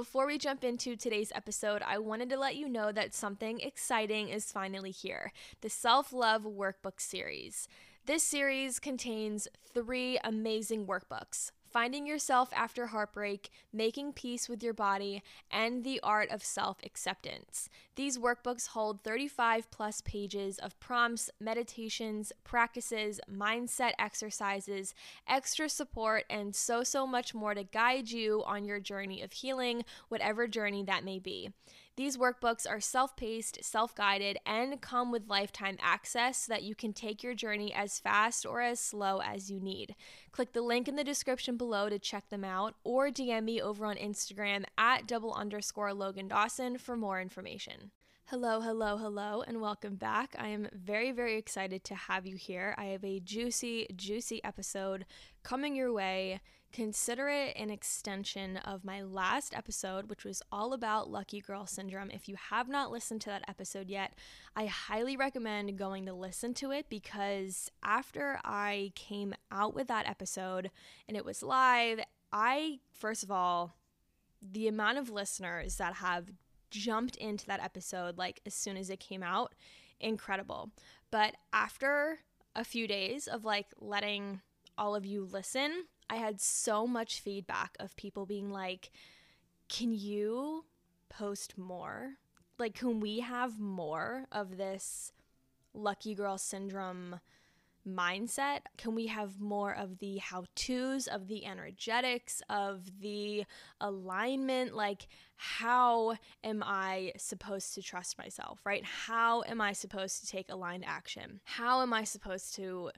before we jump into today's episode, I wanted to let you know that something exciting is finally here the Self Love Workbook Series. This series contains three amazing workbooks Finding Yourself After Heartbreak, Making Peace with Your Body, and The Art of Self Acceptance. These workbooks hold 35 plus pages of prompts, meditations, practices, mindset exercises, extra support, and so, so much more to guide you on your journey of healing, whatever journey that may be. These workbooks are self paced, self guided, and come with lifetime access so that you can take your journey as fast or as slow as you need. Click the link in the description below to check them out or DM me over on Instagram at double underscore Logan Dawson for more information. Hello, hello, hello, and welcome back. I am very, very excited to have you here. I have a juicy, juicy episode coming your way. Consider it an extension of my last episode, which was all about Lucky Girl Syndrome. If you have not listened to that episode yet, I highly recommend going to listen to it because after I came out with that episode and it was live, I, first of all, the amount of listeners that have jumped into that episode like as soon as it came out, incredible. But after a few days of like letting all of you listen, I had so much feedback of people being like, can you post more? Like, can we have more of this lucky girl syndrome mindset? Can we have more of the how to's, of the energetics, of the alignment? Like, how am I supposed to trust myself, right? How am I supposed to take aligned action? How am I supposed to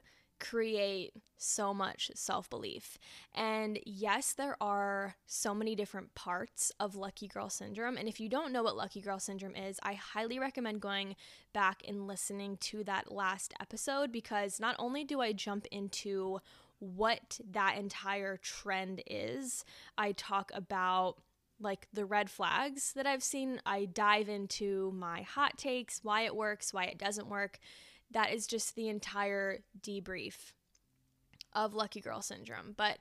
create so much self belief. And yes, there are so many different parts of Lucky Girl Syndrome. And if you don't know what Lucky Girl Syndrome is, I highly recommend going back and listening to that last episode because not only do I jump into what that entire trend is, I talk about like the red flags that I've seen. I dive into my hot takes, why it works, why it doesn't work that is just the entire debrief of Lucky Girl Syndrome. But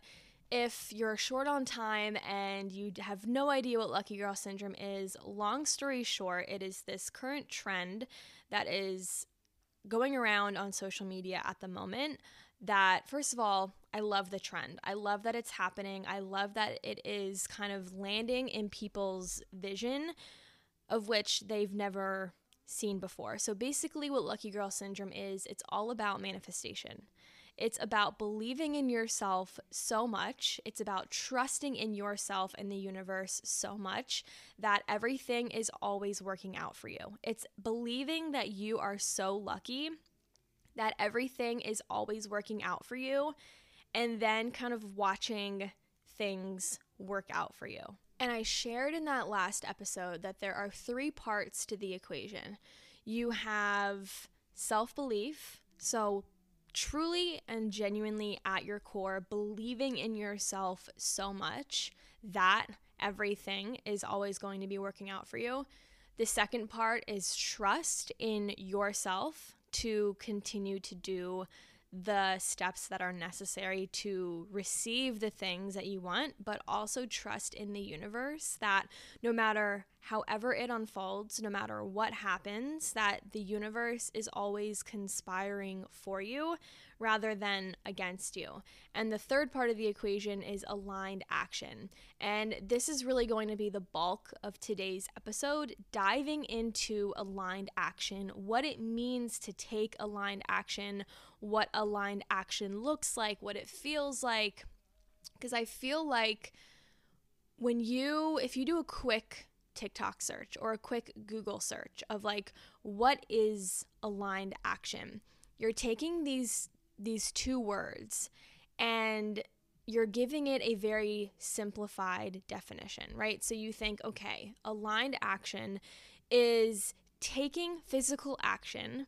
if you're short on time and you have no idea what Lucky Girl Syndrome is, long story short, it is this current trend that is going around on social media at the moment. That, first of all, I love the trend. I love that it's happening. I love that it is kind of landing in people's vision of which they've never seen before. So basically, what Lucky Girl Syndrome is, it's all about manifestation. It's about believing in yourself so much. It's about trusting in yourself and the universe so much that everything is always working out for you. It's believing that you are so lucky that everything is always working out for you and then kind of watching things work out for you. And I shared in that last episode that there are three parts to the equation. You have self belief, so truly and genuinely at your core, believing in yourself so much that everything is always going to be working out for you. The second part is trust in yourself to continue to do the steps that are necessary to receive the things that you want, but also trust in the universe that no matter however it unfolds, no matter what happens, that the universe is always conspiring for you rather than against you. And the third part of the equation is aligned action. And this is really going to be the bulk of today's episode, diving into aligned action, what it means to take aligned action, what aligned action looks like, what it feels like. Because I feel like when you, if you do a quick TikTok search or a quick Google search of like, what is aligned action? You're taking these these two words and you're giving it a very simplified definition, right? So you think, okay, aligned action is taking physical action,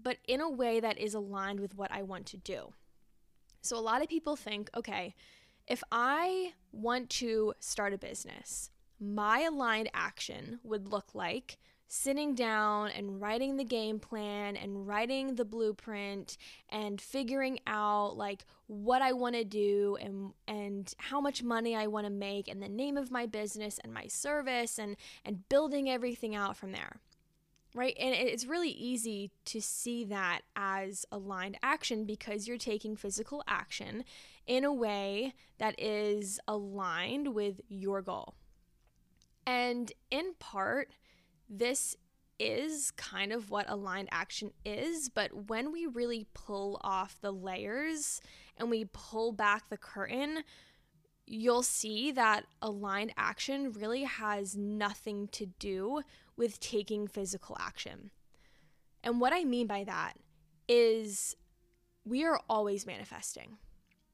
but in a way that is aligned with what I want to do. So a lot of people think, okay, if I want to start a business, my aligned action would look like sitting down and writing the game plan and writing the blueprint and figuring out like what I want to do and and how much money I want to make and the name of my business and my service and and building everything out from there. Right? And it's really easy to see that as aligned action because you're taking physical action in a way that is aligned with your goal. And in part, this is kind of what aligned action is, but when we really pull off the layers and we pull back the curtain, you'll see that aligned action really has nothing to do with taking physical action. And what I mean by that is we are always manifesting.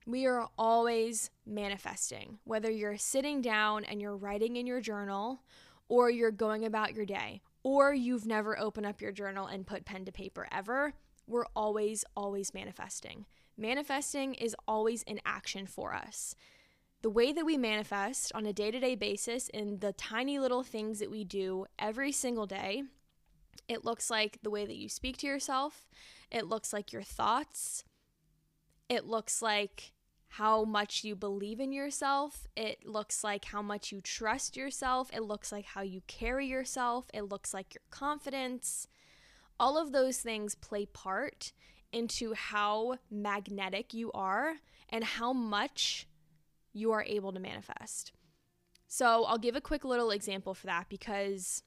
We are always manifesting, whether you're sitting down and you're writing in your journal or you're going about your day, or you've never opened up your journal and put pen to paper ever, we're always, always manifesting. Manifesting is always in action for us. The way that we manifest on a day to day basis in the tiny little things that we do every single day, it looks like the way that you speak to yourself, it looks like your thoughts, it looks like how much you believe in yourself. It looks like how much you trust yourself. It looks like how you carry yourself. It looks like your confidence. All of those things play part into how magnetic you are and how much you are able to manifest. So, I'll give a quick little example for that because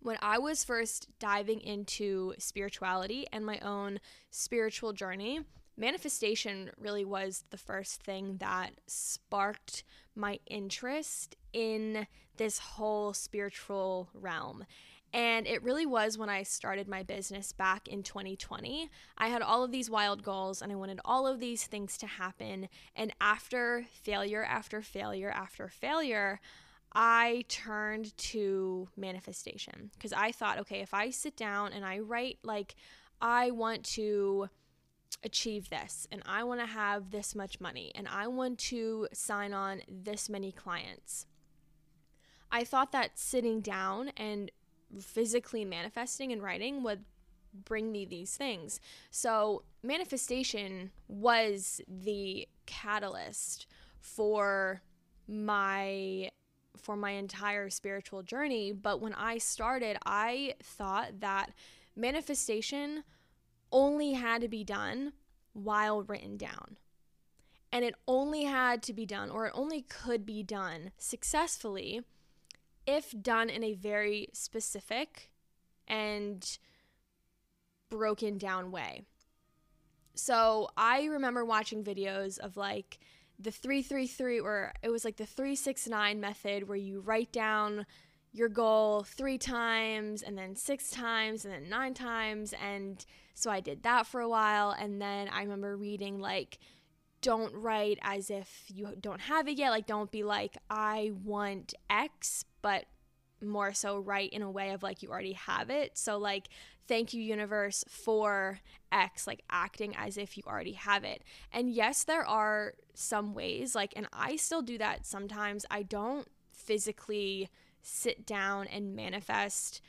when I was first diving into spirituality and my own spiritual journey, manifestation really was the first thing that sparked my interest in this whole spiritual realm. And it really was when I started my business back in 2020. I had all of these wild goals and I wanted all of these things to happen. And after failure after failure after failure, I turned to manifestation because I thought, okay, if I sit down and I write, like, I want to achieve this and I want to have this much money and I want to sign on this many clients. I thought that sitting down and physically manifesting and writing would bring me these things. So, manifestation was the catalyst for my for my entire spiritual journey, but when I started, I thought that manifestation only had to be done while written down. And it only had to be done, or it only could be done successfully if done in a very specific and broken down way. So I remember watching videos of like the 333 or it was like the 369 method where you write down your goal three times and then six times and then nine times. And so I did that for a while. And then I remember reading, like, don't write as if you don't have it yet. Like, don't be like, I want X, but more so write in a way of like you already have it. So, like, thank you, universe, for X, like acting as if you already have it. And yes, there are some ways, like, and I still do that sometimes. I don't physically sit down and manifest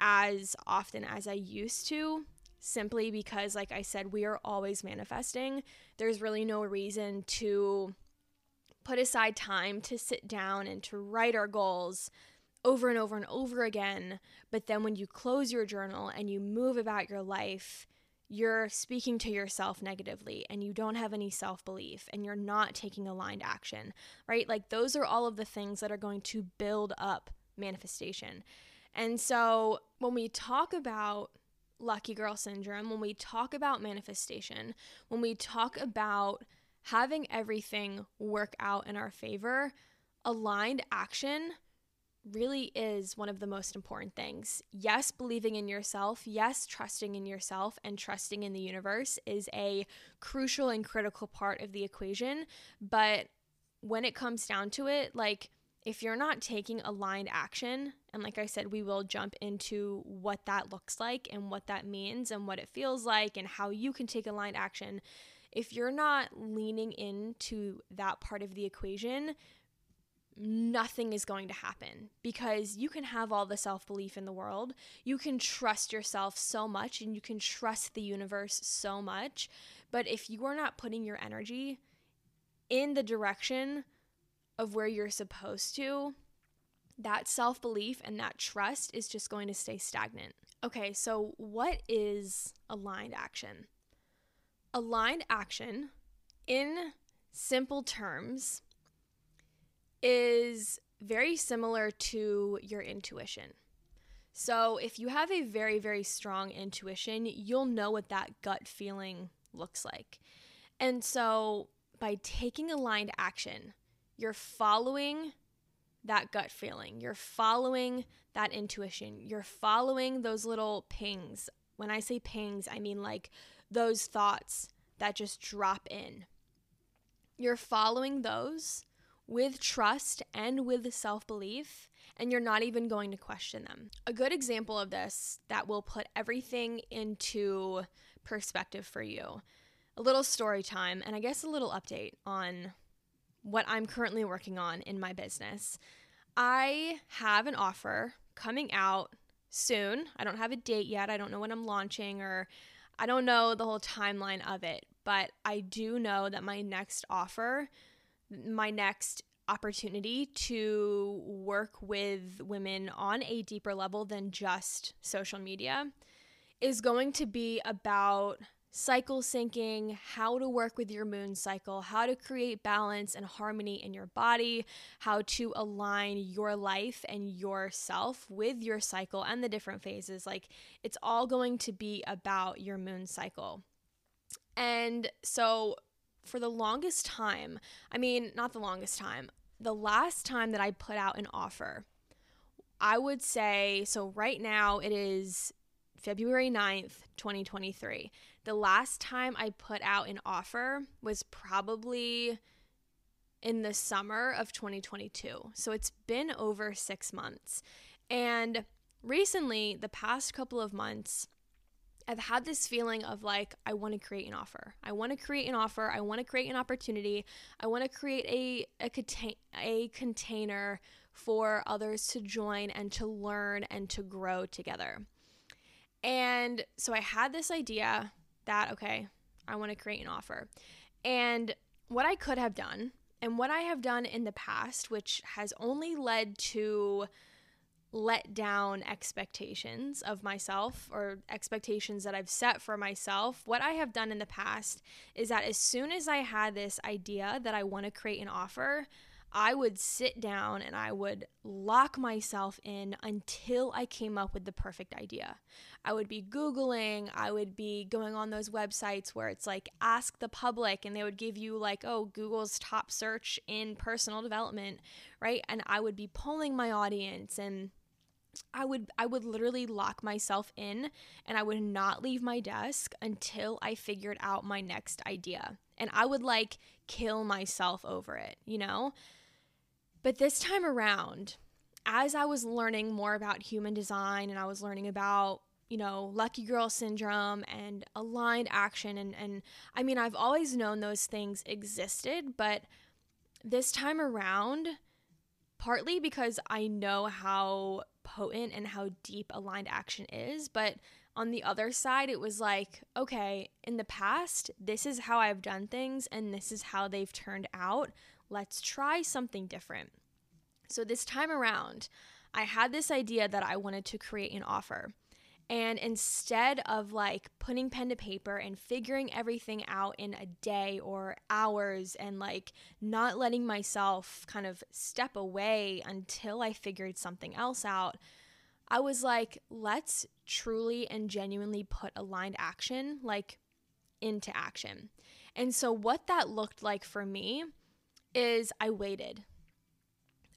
as often as I used to simply because like I said we are always manifesting. There's really no reason to put aside time to sit down and to write our goals over and over and over again, but then when you close your journal and you move about your life, you're speaking to yourself negatively and you don't have any self belief and you're not taking aligned action, right? Like, those are all of the things that are going to build up manifestation. And so when we talk about lucky girl syndrome, when we talk about manifestation, when we talk about having everything work out in our favor, aligned action really is one of the most important things. Yes, believing in yourself, yes, trusting in yourself and trusting in the universe is a crucial and critical part of the equation. But when it comes down to it, like if you're not taking aligned action, and like I said, we will jump into what that looks like and what that means and what it feels like and how you can take aligned action. If you're not leaning into that part of the equation, nothing is going to happen because you can have all the self belief in the world. You can trust yourself so much and you can trust the universe so much. But if you are not putting your energy in the direction of where you're supposed to, that self belief and that trust is just going to stay stagnant. Okay, so what is aligned action? Aligned action, in simple terms, is very similar to your intuition. So, if you have a very, very strong intuition, you'll know what that gut feeling looks like. And so, by taking aligned action, you're following that gut feeling, you're following that intuition, you're following those little pings. When I say pings, I mean like those thoughts that just drop in. You're following those with trust and with self belief, and you're not even going to question them. A good example of this that will put everything into perspective for you a little story time, and I guess a little update on what I'm currently working on in my business. I have an offer coming out soon. I don't have a date yet. I don't know when I'm launching or I don't know the whole timeline of it, but I do know that my next offer my next opportunity to work with women on a deeper level than just social media is going to be about cycle syncing, how to work with your moon cycle, how to create balance and harmony in your body, how to align your life and yourself with your cycle and the different phases. Like it's all going to be about your moon cycle. And so for the longest time, I mean, not the longest time, the last time that I put out an offer, I would say, so right now it is February 9th, 2023. The last time I put out an offer was probably in the summer of 2022. So it's been over six months. And recently, the past couple of months, I've had this feeling of like, I want to create an offer. I want to create an offer. I want to create an opportunity. I want to create a, a, contain- a container for others to join and to learn and to grow together. And so I had this idea that, okay, I want to create an offer. And what I could have done, and what I have done in the past, which has only led to let down expectations of myself or expectations that I've set for myself. What I have done in the past is that as soon as I had this idea that I want to create an offer, I would sit down and I would lock myself in until I came up with the perfect idea. I would be Googling, I would be going on those websites where it's like ask the public and they would give you, like, oh, Google's top search in personal development, right? And I would be polling my audience and I would I would literally lock myself in and I would not leave my desk until I figured out my next idea. And I would like kill myself over it, you know? But this time around, as I was learning more about human design and I was learning about, you know, lucky girl syndrome and aligned action and and I mean, I've always known those things existed, but this time around, partly because I know how potent and how deep aligned action is. But on the other side, it was like, okay, in the past, this is how I've done things and this is how they've turned out. Let's try something different. So this time around, I had this idea that I wanted to create an offer. And instead of like putting pen to paper and figuring everything out in a day or hours and like not letting myself kind of step away until I figured something else out, I was like, let's truly and genuinely put aligned action like into action. And so what that looked like for me is I waited.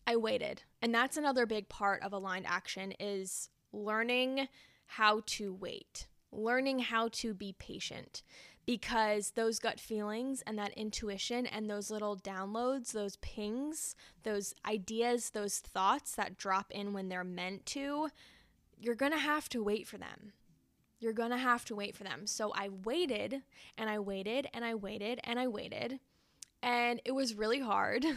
I waited. And that's another big part of aligned action is learning how to wait, learning how to be patient because those gut feelings and that intuition and those little downloads, those pings, those ideas, those thoughts that drop in when they're meant to, you're going to have to wait for them. You're going to have to wait for them. So I waited and I waited and I waited and I waited. And it was really hard.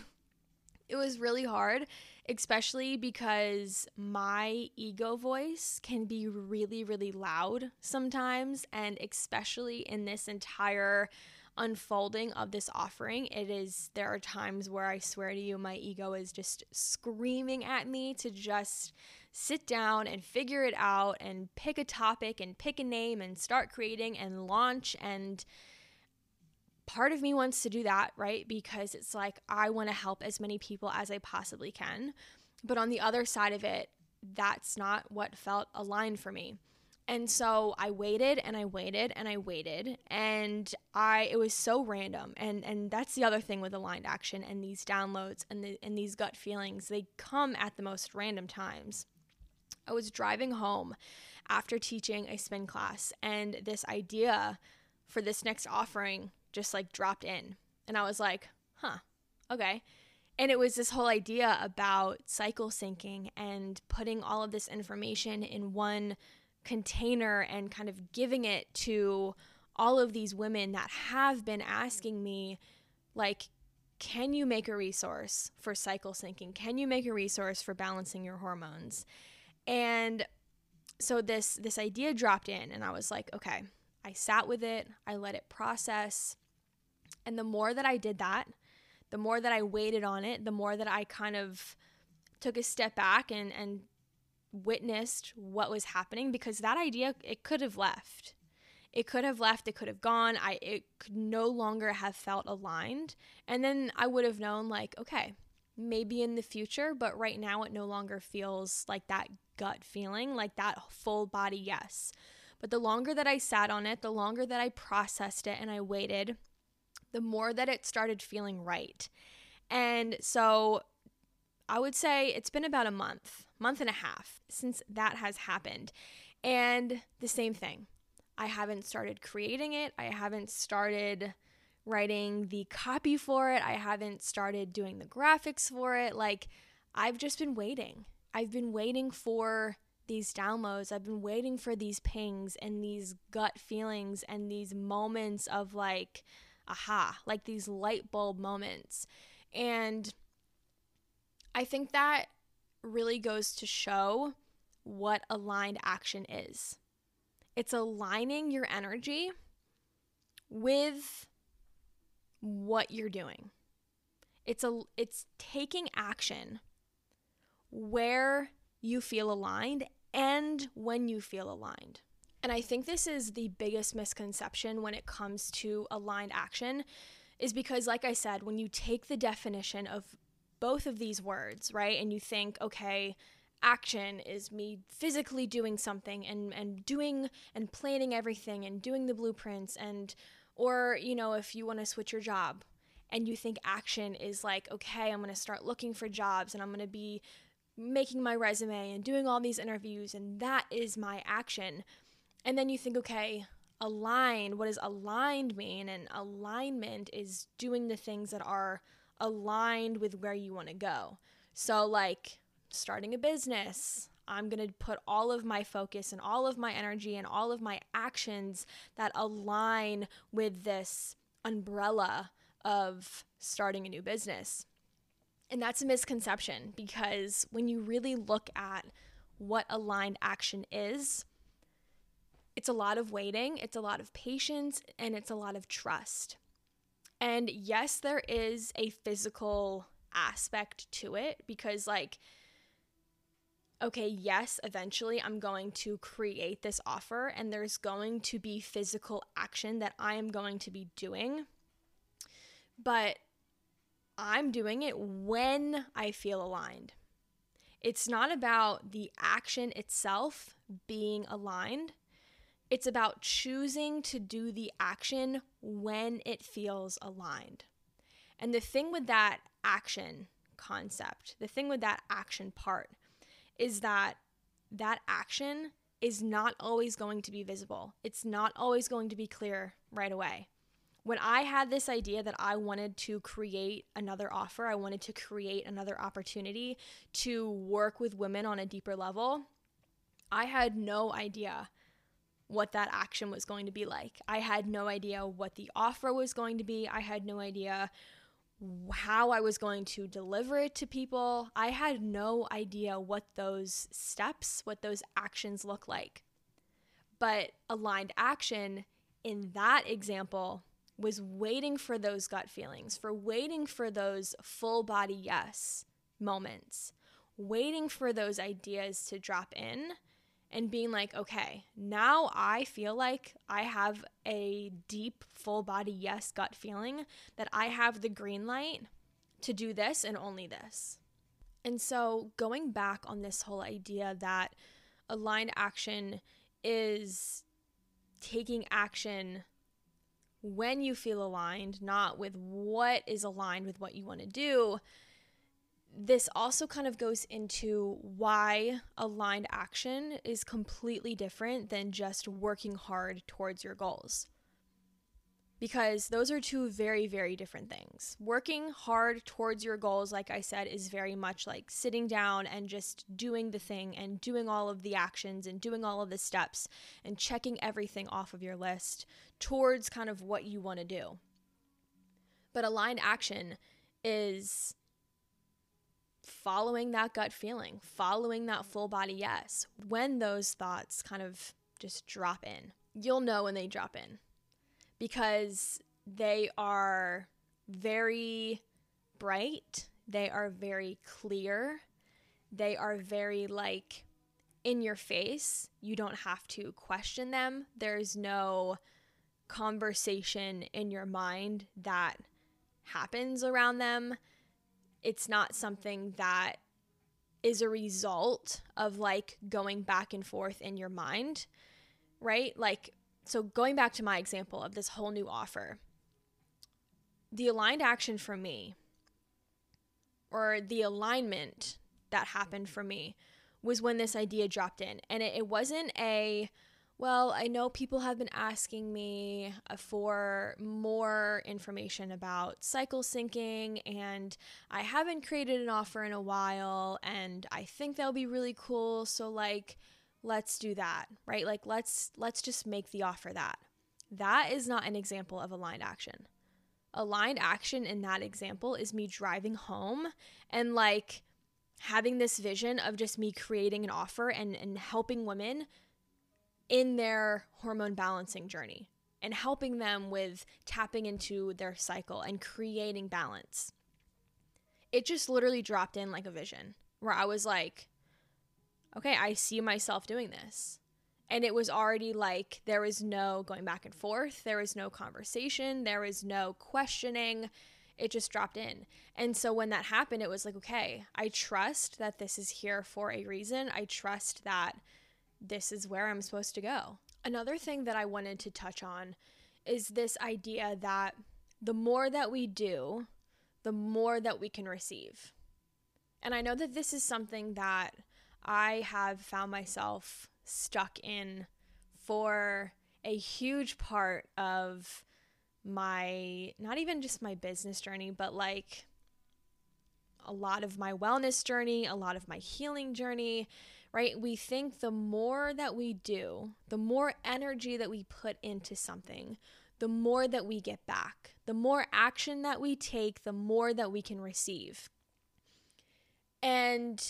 It was really hard, especially because my ego voice can be really, really loud sometimes. And especially in this entire unfolding of this offering, it is, there are times where I swear to you, my ego is just screaming at me to just sit down and figure it out and pick a topic and pick a name and start creating and launch and part of me wants to do that, right? Because it's like I want to help as many people as I possibly can. But on the other side of it, that's not what felt aligned for me. And so I waited and I waited and I waited and I it was so random. And and that's the other thing with aligned action and these downloads and the and these gut feelings. They come at the most random times. I was driving home after teaching a spin class and this idea for this next offering just like dropped in. And I was like, huh, okay. And it was this whole idea about cycle syncing and putting all of this information in one container and kind of giving it to all of these women that have been asking me, like, can you make a resource for cycle syncing? Can you make a resource for balancing your hormones? And so this this idea dropped in and I was like, okay. I sat with it, I let it process, and the more that I did that, the more that I waited on it, the more that I kind of took a step back and, and witnessed what was happening because that idea it could have left. It could have left, it could have gone. I it could no longer have felt aligned. And then I would have known like, okay, maybe in the future, but right now it no longer feels like that gut feeling, like that full body yes. But the longer that I sat on it, the longer that I processed it and I waited, the more that it started feeling right. And so I would say it's been about a month, month and a half since that has happened. And the same thing. I haven't started creating it. I haven't started writing the copy for it. I haven't started doing the graphics for it. Like, I've just been waiting. I've been waiting for these downloads. I've been waiting for these pings and these gut feelings and these moments of like, aha, like these light bulb moments. And I think that really goes to show what aligned action is it's aligning your energy with what you're doing. It's a it's taking action where you feel aligned and when you feel aligned. And I think this is the biggest misconception when it comes to aligned action, is because, like I said, when you take the definition of both of these words, right, and you think, okay, action is me physically doing something and, and doing and planning everything and doing the blueprints and or you know if you want to switch your job and you think action is like okay i'm going to start looking for jobs and i'm going to be making my resume and doing all these interviews and that is my action and then you think, okay, aligned, what does aligned mean? And alignment is doing the things that are aligned with where you want to go. So, like starting a business, I'm going to put all of my focus and all of my energy and all of my actions that align with this umbrella of starting a new business. And that's a misconception because when you really look at what aligned action is, it's a lot of waiting, it's a lot of patience, and it's a lot of trust. And yes, there is a physical aspect to it because, like, okay, yes, eventually I'm going to create this offer and there's going to be physical action that I am going to be doing. But I'm doing it when I feel aligned. It's not about the action itself being aligned. It's about choosing to do the action when it feels aligned. And the thing with that action concept, the thing with that action part, is that that action is not always going to be visible. It's not always going to be clear right away. When I had this idea that I wanted to create another offer, I wanted to create another opportunity to work with women on a deeper level, I had no idea what that action was going to be like. I had no idea what the offer was going to be. I had no idea how I was going to deliver it to people. I had no idea what those steps, what those actions look like. But aligned action in that example was waiting for those gut feelings, for waiting for those full body yes moments, waiting for those ideas to drop in and being like, okay, now I feel like I have a deep, full body yes gut feeling that I have the green light to do this and only this. And so, going back on this whole idea that aligned action is taking action when you feel aligned, not with what is aligned with what you want to do, this also kind of goes into why aligned action is completely different than just working hard towards your goals. Because those are two very, very different things. Working hard towards your goals, like I said, is very much like sitting down and just doing the thing and doing all of the actions and doing all of the steps and checking everything off of your list towards kind of what you want to do. But aligned action is following that gut feeling, following that full body yes. When those thoughts kind of just drop in, you'll know when they drop in because they are very bright, they are very clear, they are very like in your face. You don't have to question them. There's no conversation in your mind that happens around them it's not something that is a result of like going back and forth in your mind, right? Like, so going back to my example of this whole new offer, the aligned action for me, or the alignment that happened for me, was when this idea dropped in. And it, it wasn't a, well, I know people have been asking me uh, for more information about cycle syncing, and I haven't created an offer in a while, and I think that'll be really cool. So, like, let's do that, right? Like, let's let's just make the offer that. That is not an example of aligned action. Aligned action in that example is me driving home and like having this vision of just me creating an offer and, and helping women in their hormone balancing journey and helping them with tapping into their cycle and creating balance. It just literally dropped in like a vision where I was like, okay, I see myself doing this. And it was already like there was no going back and forth, there was no conversation, there was no questioning. It just dropped in. And so when that happened, it was like, okay, I trust that this is here for a reason. I trust that this is where I'm supposed to go. Another thing that I wanted to touch on is this idea that the more that we do, the more that we can receive. And I know that this is something that I have found myself stuck in for a huge part of my, not even just my business journey, but like a lot of my wellness journey, a lot of my healing journey right? We think the more that we do, the more energy that we put into something, the more that we get back. The more action that we take, the more that we can receive. And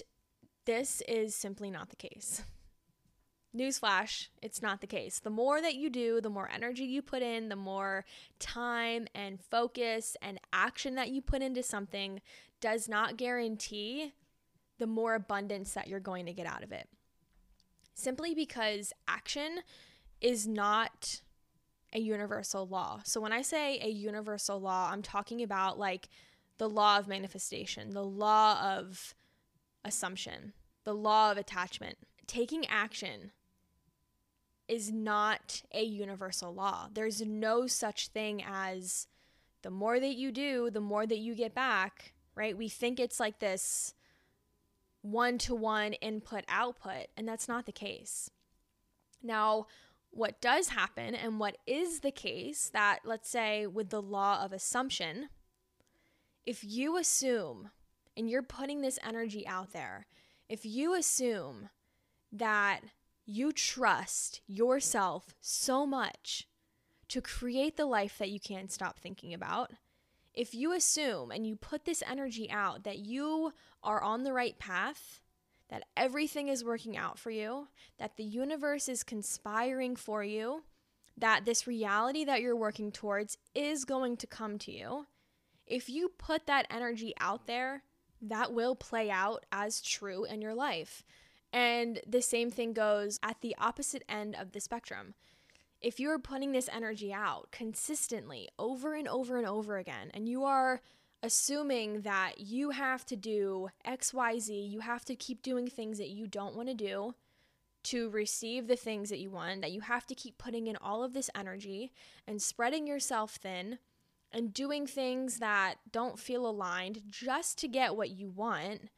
this is simply not the case. Newsflash, it's not the case. The more that you do, the more energy you put in, the more time and focus and action that you put into something does not guarantee the more abundance that you're going to get out of it. Simply because action is not a universal law. So when I say a universal law, I'm talking about like the law of manifestation, the law of assumption, the law of attachment. Taking action is not a universal law. There's no such thing as the more that you do, the more that you get back, right? We think it's like this one to one input output, and that's not the case. Now, what does happen and what is the case that, let's say, with the law of assumption, if you assume and you're putting this energy out there, if you assume that you trust yourself so much to create the life that you can't stop thinking about, if you assume and you put this energy out that you are on the right path, that everything is working out for you, that the universe is conspiring for you, that this reality that you're working towards is going to come to you, if you put that energy out there, that will play out as true in your life. And the same thing goes at the opposite end of the spectrum. If you're putting this energy out consistently over and over and over again, and you are assuming that you have to do XYZ, you have to keep doing things that you don't want to do to receive the things that you want, that you have to keep putting in all of this energy and spreading yourself thin and doing things that don't feel aligned just to get what you want,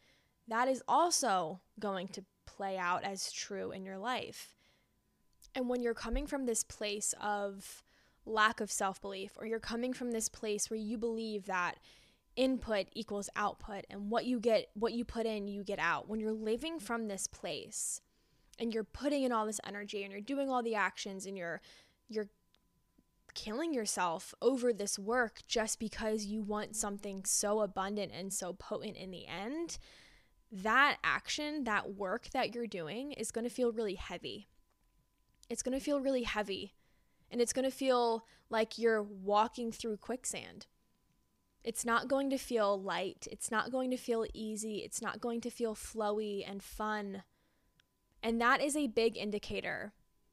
that is also going to play out as true in your life. And when you're coming from this place of lack of self belief, or you're coming from this place where you believe that input equals output and what you get, what you put in, you get out, when you're living from this place and you're putting in all this energy and you're doing all the actions and you're, you're killing yourself over this work just because you want something so abundant and so potent in the end, that action, that work that you're doing is going to feel really heavy. It's going to feel really heavy. And it's going to feel like you're walking through quicksand. It's not going to feel light. It's not going to feel easy. It's not going to feel flowy and fun. And that is a big indicator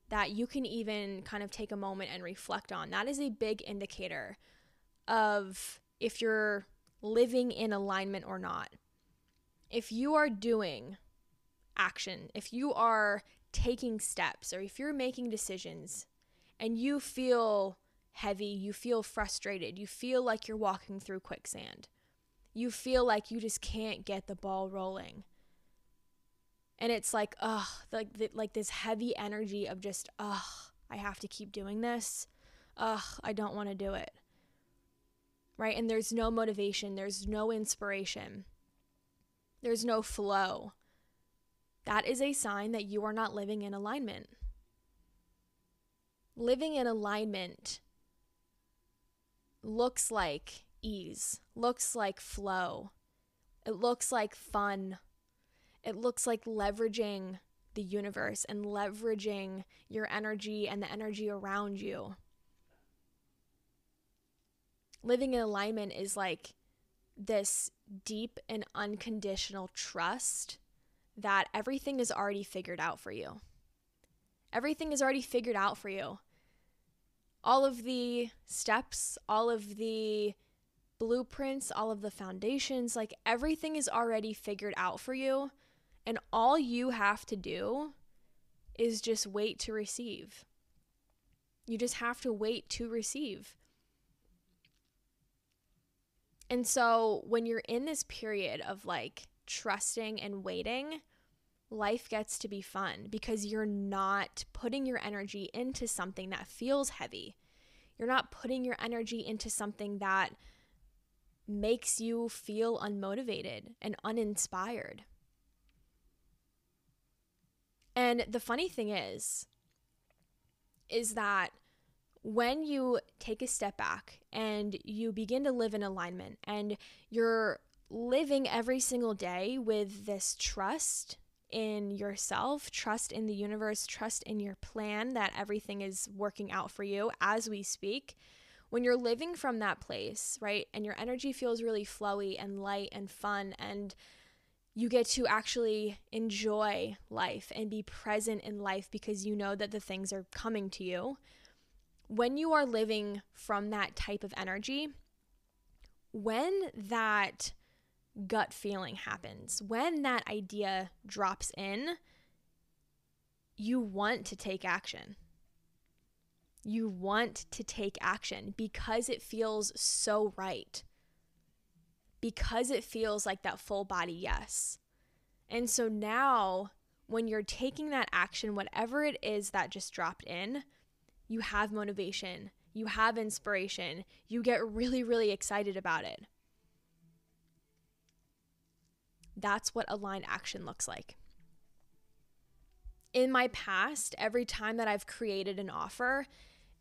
that you can even kind of take a moment and reflect on. That is a big indicator of if you're living in alignment or not. If you are doing action, if you are taking steps, or if you're making decisions and you feel heavy, you feel frustrated, you feel like you're walking through quicksand, you feel like you just can't get the ball rolling. And it's like ugh like like this heavy energy of just ugh i have to keep doing this. Ugh i don't want to do it. Right? And there's no motivation. There's no inspiration. There's no flow that is a sign that you are not living in alignment. Living in alignment looks like ease looks like flow. It looks like fun. It looks like leveraging the universe and leveraging your energy and the energy around you. Living in alignment is like this deep and unconditional trust that everything is already figured out for you. Everything is already figured out for you. All of the steps, all of the blueprints, all of the foundations, like everything is already figured out for you and all you have to do is just wait to receive. You just have to wait to receive. And so when you're in this period of like trusting and waiting, life gets to be fun because you're not putting your energy into something that feels heavy. You're not putting your energy into something that makes you feel unmotivated and uninspired. And the funny thing is, is that when you take a step back and you begin to live in alignment and you're living every single day with this trust in yourself, trust in the universe, trust in your plan that everything is working out for you as we speak. When you're living from that place, right, and your energy feels really flowy and light and fun and you get to actually enjoy life and be present in life because you know that the things are coming to you. When you are living from that type of energy, when that gut feeling happens, when that idea drops in, you want to take action. You want to take action because it feels so right because it feels like that full body yes. And so now, when you're taking that action, whatever it is that just dropped in, you have motivation, you have inspiration, you get really, really excited about it. That's what aligned action looks like. In my past, every time that I've created an offer,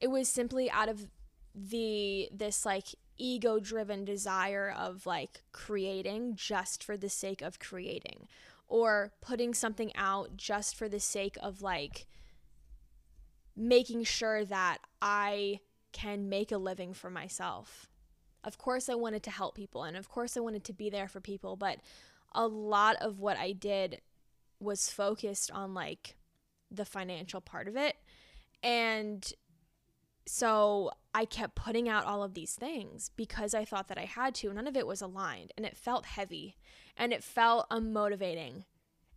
it was simply out of the this like ego driven desire of like creating just for the sake of creating or putting something out just for the sake of like making sure that I can make a living for myself. Of course, I wanted to help people and of course, I wanted to be there for people, but a lot of what I did was focused on like the financial part of it. And so I kept putting out all of these things because I thought that I had to. None of it was aligned and it felt heavy and it felt unmotivating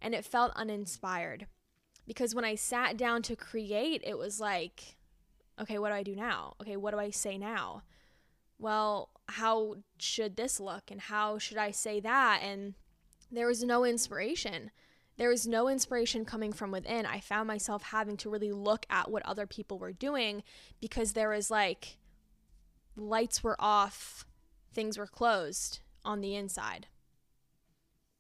and it felt uninspired. Because when I sat down to create, it was like, okay, what do I do now? Okay, what do I say now? Well, how should this look and how should I say that? And there was no inspiration. There was no inspiration coming from within. I found myself having to really look at what other people were doing because there was like lights were off, things were closed on the inside.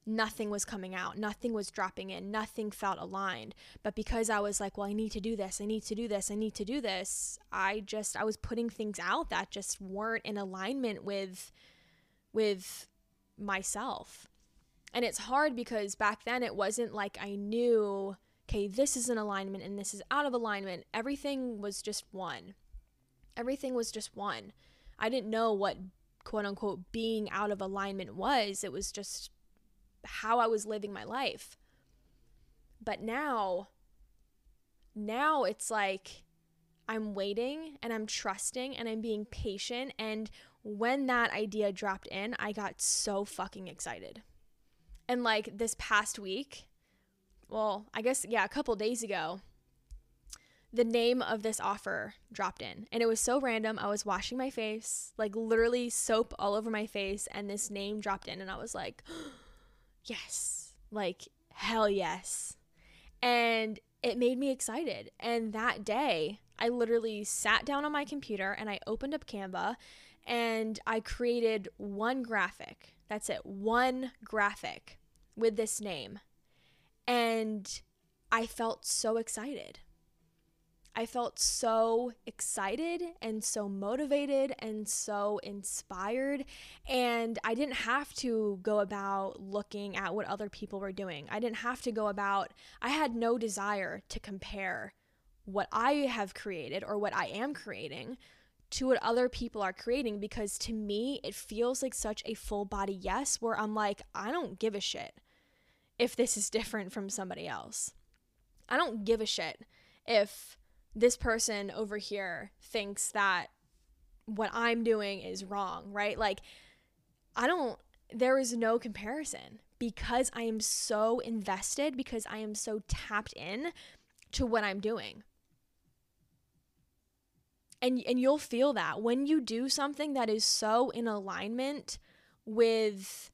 Nothing was coming out, nothing was dropping in, nothing felt aligned. But because I was like, well, I need to do this, I need to do this, I need to do this, I just I was putting things out that just weren't in alignment with with myself. And it's hard because back then it wasn't like I knew, okay, this is in alignment and this is out of alignment. Everything was just one. Everything was just one. I didn't know what quote unquote being out of alignment was. It was just how I was living my life. But now, now it's like I'm waiting and I'm trusting and I'm being patient. And when that idea dropped in, I got so fucking excited. And like this past week, well, I guess, yeah, a couple days ago, the name of this offer dropped in. And it was so random. I was washing my face, like literally soap all over my face, and this name dropped in. And I was like, yes, like hell yes. And it made me excited. And that day, I literally sat down on my computer and I opened up Canva and I created one graphic that's it, one graphic with this name. And I felt so excited. I felt so excited and so motivated and so inspired. And I didn't have to go about looking at what other people were doing. I didn't have to go about, I had no desire to compare what I have created or what I am creating to what other people are creating because to me, it feels like such a full body yes, where I'm like, I don't give a shit if this is different from somebody else. I don't give a shit if this person over here thinks that what I'm doing is wrong, right? Like, I don't, there is no comparison because I am so invested, because I am so tapped in to what I'm doing and and you'll feel that. When you do something that is so in alignment with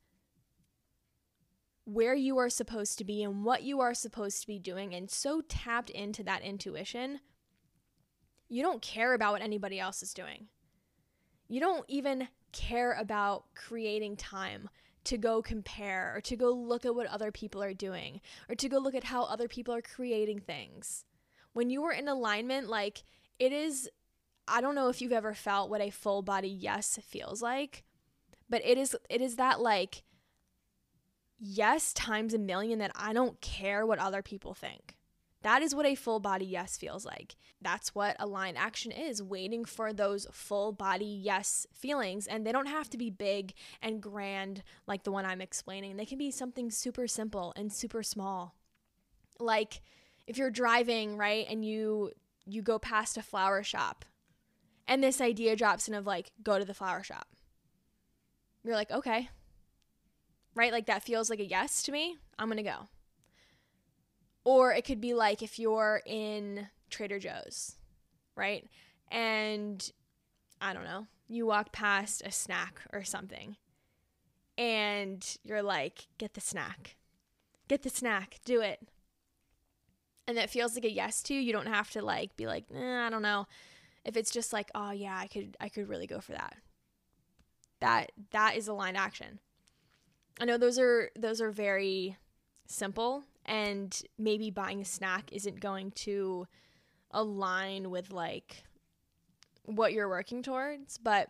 where you are supposed to be and what you are supposed to be doing and so tapped into that intuition you don't care about what anybody else is doing. You don't even care about creating time to go compare or to go look at what other people are doing or to go look at how other people are creating things. When you are in alignment like it is I don't know if you've ever felt what a full body yes feels like, but it is it is that like yes times a million that I don't care what other people think. That is what a full body yes feels like. That's what aligned action is, waiting for those full body yes feelings. And they don't have to be big and grand like the one I'm explaining. They can be something super simple and super small. Like if you're driving, right, and you you go past a flower shop and this idea drops in of like go to the flower shop. You're like okay. Right? Like that feels like a yes to me. I'm gonna go. Or it could be like if you're in trader joe's right? And i don't know you walk past a snack or something and you're like get the snack. Get the snack. Do it. And that feels like a yes to you. You don't have to like be like eh, i don't know if it's just like oh yeah i could i could really go for that that that is aligned action i know those are those are very simple and maybe buying a snack isn't going to align with like what you're working towards but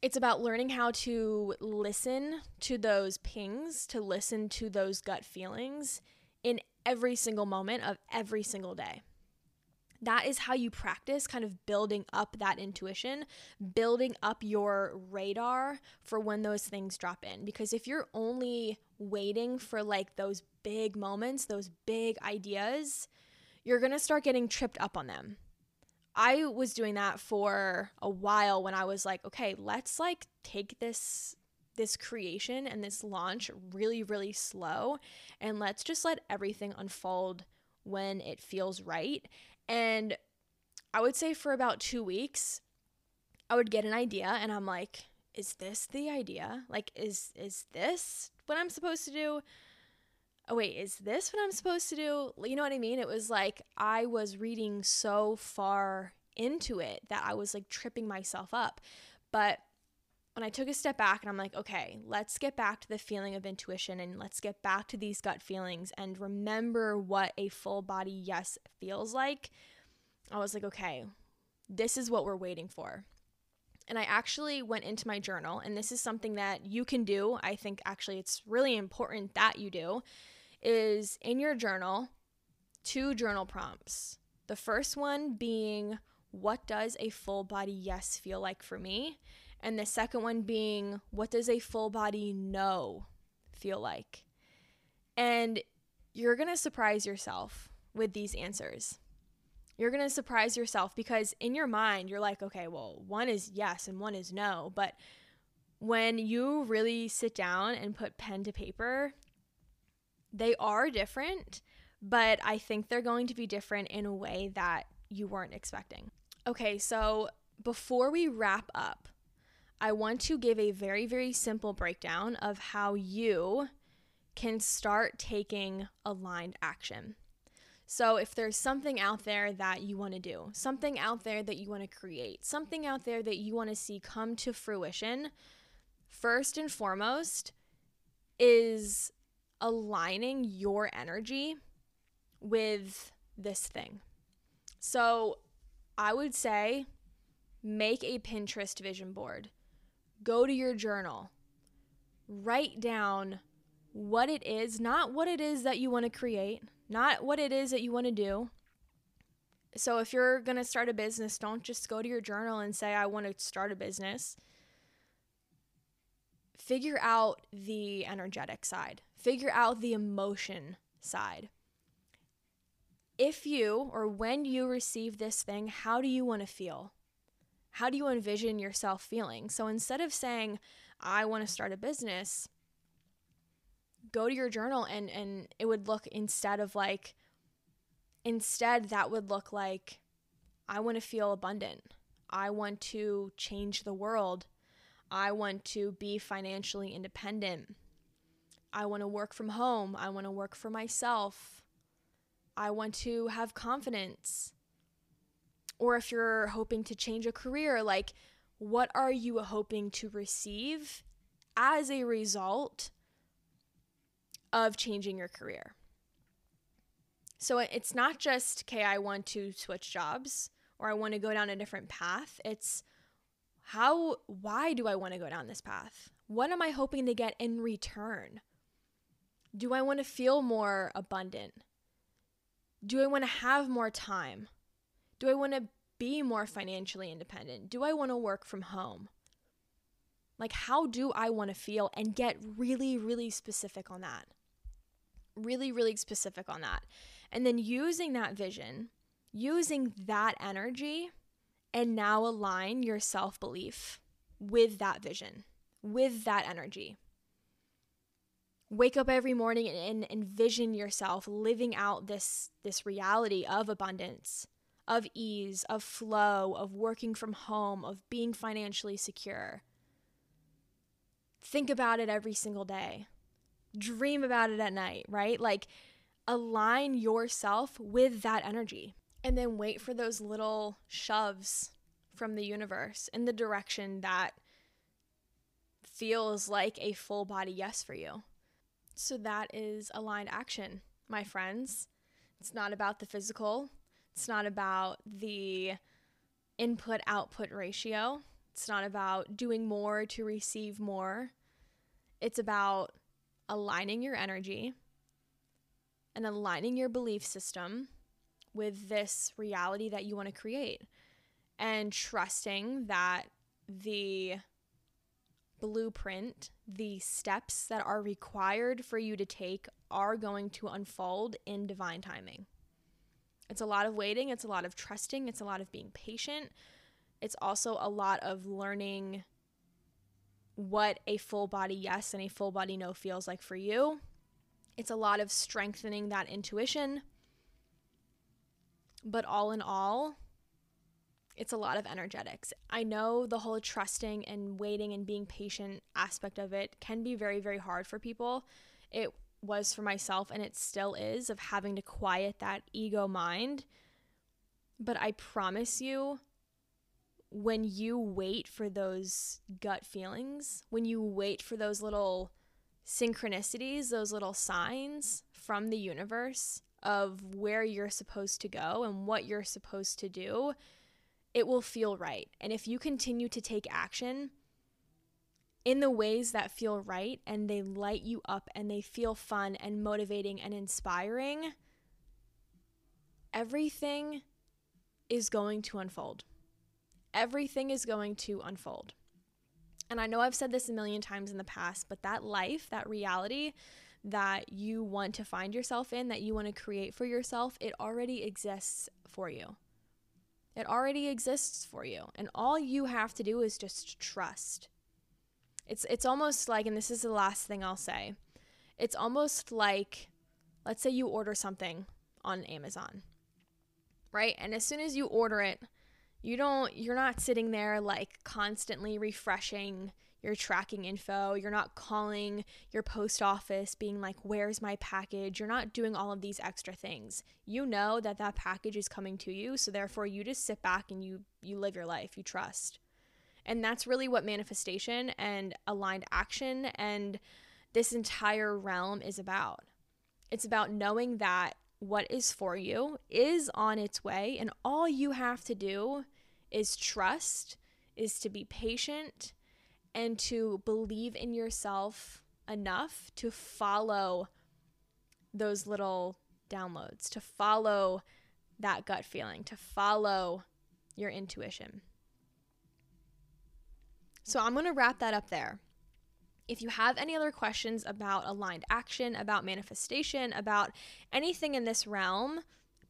it's about learning how to listen to those pings, to listen to those gut feelings in every single moment of every single day. That is how you practice kind of building up that intuition, building up your radar for when those things drop in. Because if you're only waiting for like those big moments, those big ideas, you're going to start getting tripped up on them I was doing that for a while when I was like, okay, let's like take this this creation and this launch really really slow and let's just let everything unfold when it feels right. And I would say for about 2 weeks I would get an idea and I'm like, is this the idea? Like is is this what I'm supposed to do? oh wait, is this what I'm supposed to do? You know what I mean? It was like I was reading so far into it that I was like tripping myself up. But when I took a step back and I'm like, okay, let's get back to the feeling of intuition and let's get back to these gut feelings and remember what a full body yes feels like. I was like, okay, this is what we're waiting for. And I actually went into my journal, and this is something that you can do. I think actually it's really important that you do is in your journal, two journal prompts. The first one being, what does a full body yes feel like for me? And the second one being, what does a full body no feel like? And you're going to surprise yourself with these answers. You're going to surprise yourself because in your mind, you're like, okay, well, one is yes and one is no. But when you really sit down and put pen to paper they are different, but I think they're going to be different in a way that you weren't expecting. Okay, so before we wrap up, I want to give a very, very simple breakdown of how you can start taking aligned action. So, if there's something out there that you want to do, something out there that you want to create, something out there that you want to see come to fruition, first and foremost is aligning your energy with this thing. So I would say make a Pinterest vision board, go to your journal, write down what it is, not what it is that you want to create, not what it is that you want to do. So if you're going to start a business, don't just go to your journal and say, I want to start a business figure out the energetic side, figure out the emotion side. If you or when you receive this thing, how do you want to feel? How do you envision yourself feeling? So instead of saying, I want to start a business, go to your journal and, and it would look instead of like, instead, that would look like, I want to feel abundant. I want to change the world I want to be financially independent. I want to work from home. I want to work for myself. I want to have confidence. Or if you're hoping to change a career, like what are you hoping to receive as a result of changing your career? So it's not just, okay, I want to switch jobs or I want to go down a different path. It's, how why do I want to go down this path? What am I hoping to get in return? Do I want to feel more abundant? Do I want to have more time? Do I want to be more financially independent? Do I want to work from home? Like, how do I want to feel? And get really, really specific on that. Really, really specific on that. And then using that vision, using that energy and now align your self belief with that vision, with that energy. Wake up every morning and, envision yourself living out this, this reality of abundance, of ease, of flow, of working from home, of being financially secure. Think about it every single day. Dream about it at night, right? Like align yourself with that energy and then wait for those little shoves from the universe in the direction that feels like a full body yes for you. So that is aligned action, my friends. It's not about the physical, it's not about the input output ratio. It's not about doing more to receive more. It's about aligning your energy and aligning your belief system with this reality that you want to create and trusting that the blueprint, the steps that are required for you to take are going to unfold in divine timing. It's a lot of waiting, it's a lot of trusting, it's a lot of being patient. It's also a lot of learning what a full body yes and a full body no feels like for you. It's a lot of strengthening that intuition. But all in all, it's a lot of energetics. I know the whole trusting and waiting and being patient aspect of it can be very, very hard for people. It was for myself, and it still is, of having to quiet that ego mind. But I promise you, when you wait for those gut feelings, when you wait for those little synchronicities, those little signs from the universe of where you're supposed to go and what you're supposed to do, it will feel right. And if you continue to take action in the ways that feel right and they light you up and they feel fun and motivating and inspiring, everything is going to unfold. Everything is going to unfold. And I know I've said this a million times in the past, but that life, that reality that you want to find yourself in, that you want to create for yourself, it already exists for you. It already exists for you. And all you have to do is just trust. It's it's almost like and this is the last thing I'll say. It's almost like let's say you order something on Amazon. Right? And as soon as you order it, you don't you're not sitting there like constantly refreshing your tracking info. You're not calling your post office being like, Where's my package? You're not doing all of these extra things. You know that that package is coming to you. So therefore, you just sit back and you, you live your life, you trust. And that's really what manifestation and aligned action and this entire realm is about. It's about knowing that what is for you is on its way, and all you have to do is trust, is to be patient, and to believe in yourself enough to follow those little downloads, to follow that gut feeling, to follow your intuition. So I'm going to wrap that up there. If you have any other questions about aligned action, about manifestation, about anything in this realm,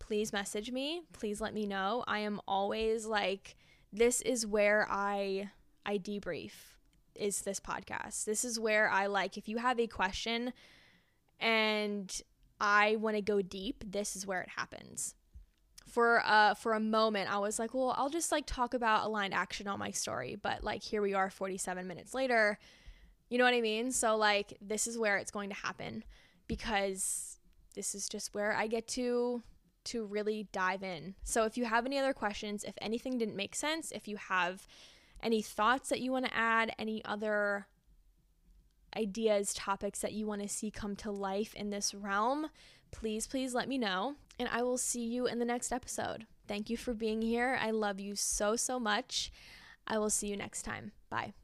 please message me. Please let me know. I am always like, this is where I I debrief is this podcast. This is where I like, if you have a question and I want to go deep, this is where it happens. For uh for a moment I was like, well, I'll just like talk about aligned action on my story, but like here we are 47 minutes later. You know what I mean? So like this is where it's going to happen because this is just where I get to to really dive in. So if you have any other questions, if anything didn't make sense, if you have any thoughts that you want to add, any other ideas, topics that you want to see come to life in this realm, please, please let me know. And I will see you in the next episode. Thank you for being here. I love you so, so much. I will see you next time. Bye.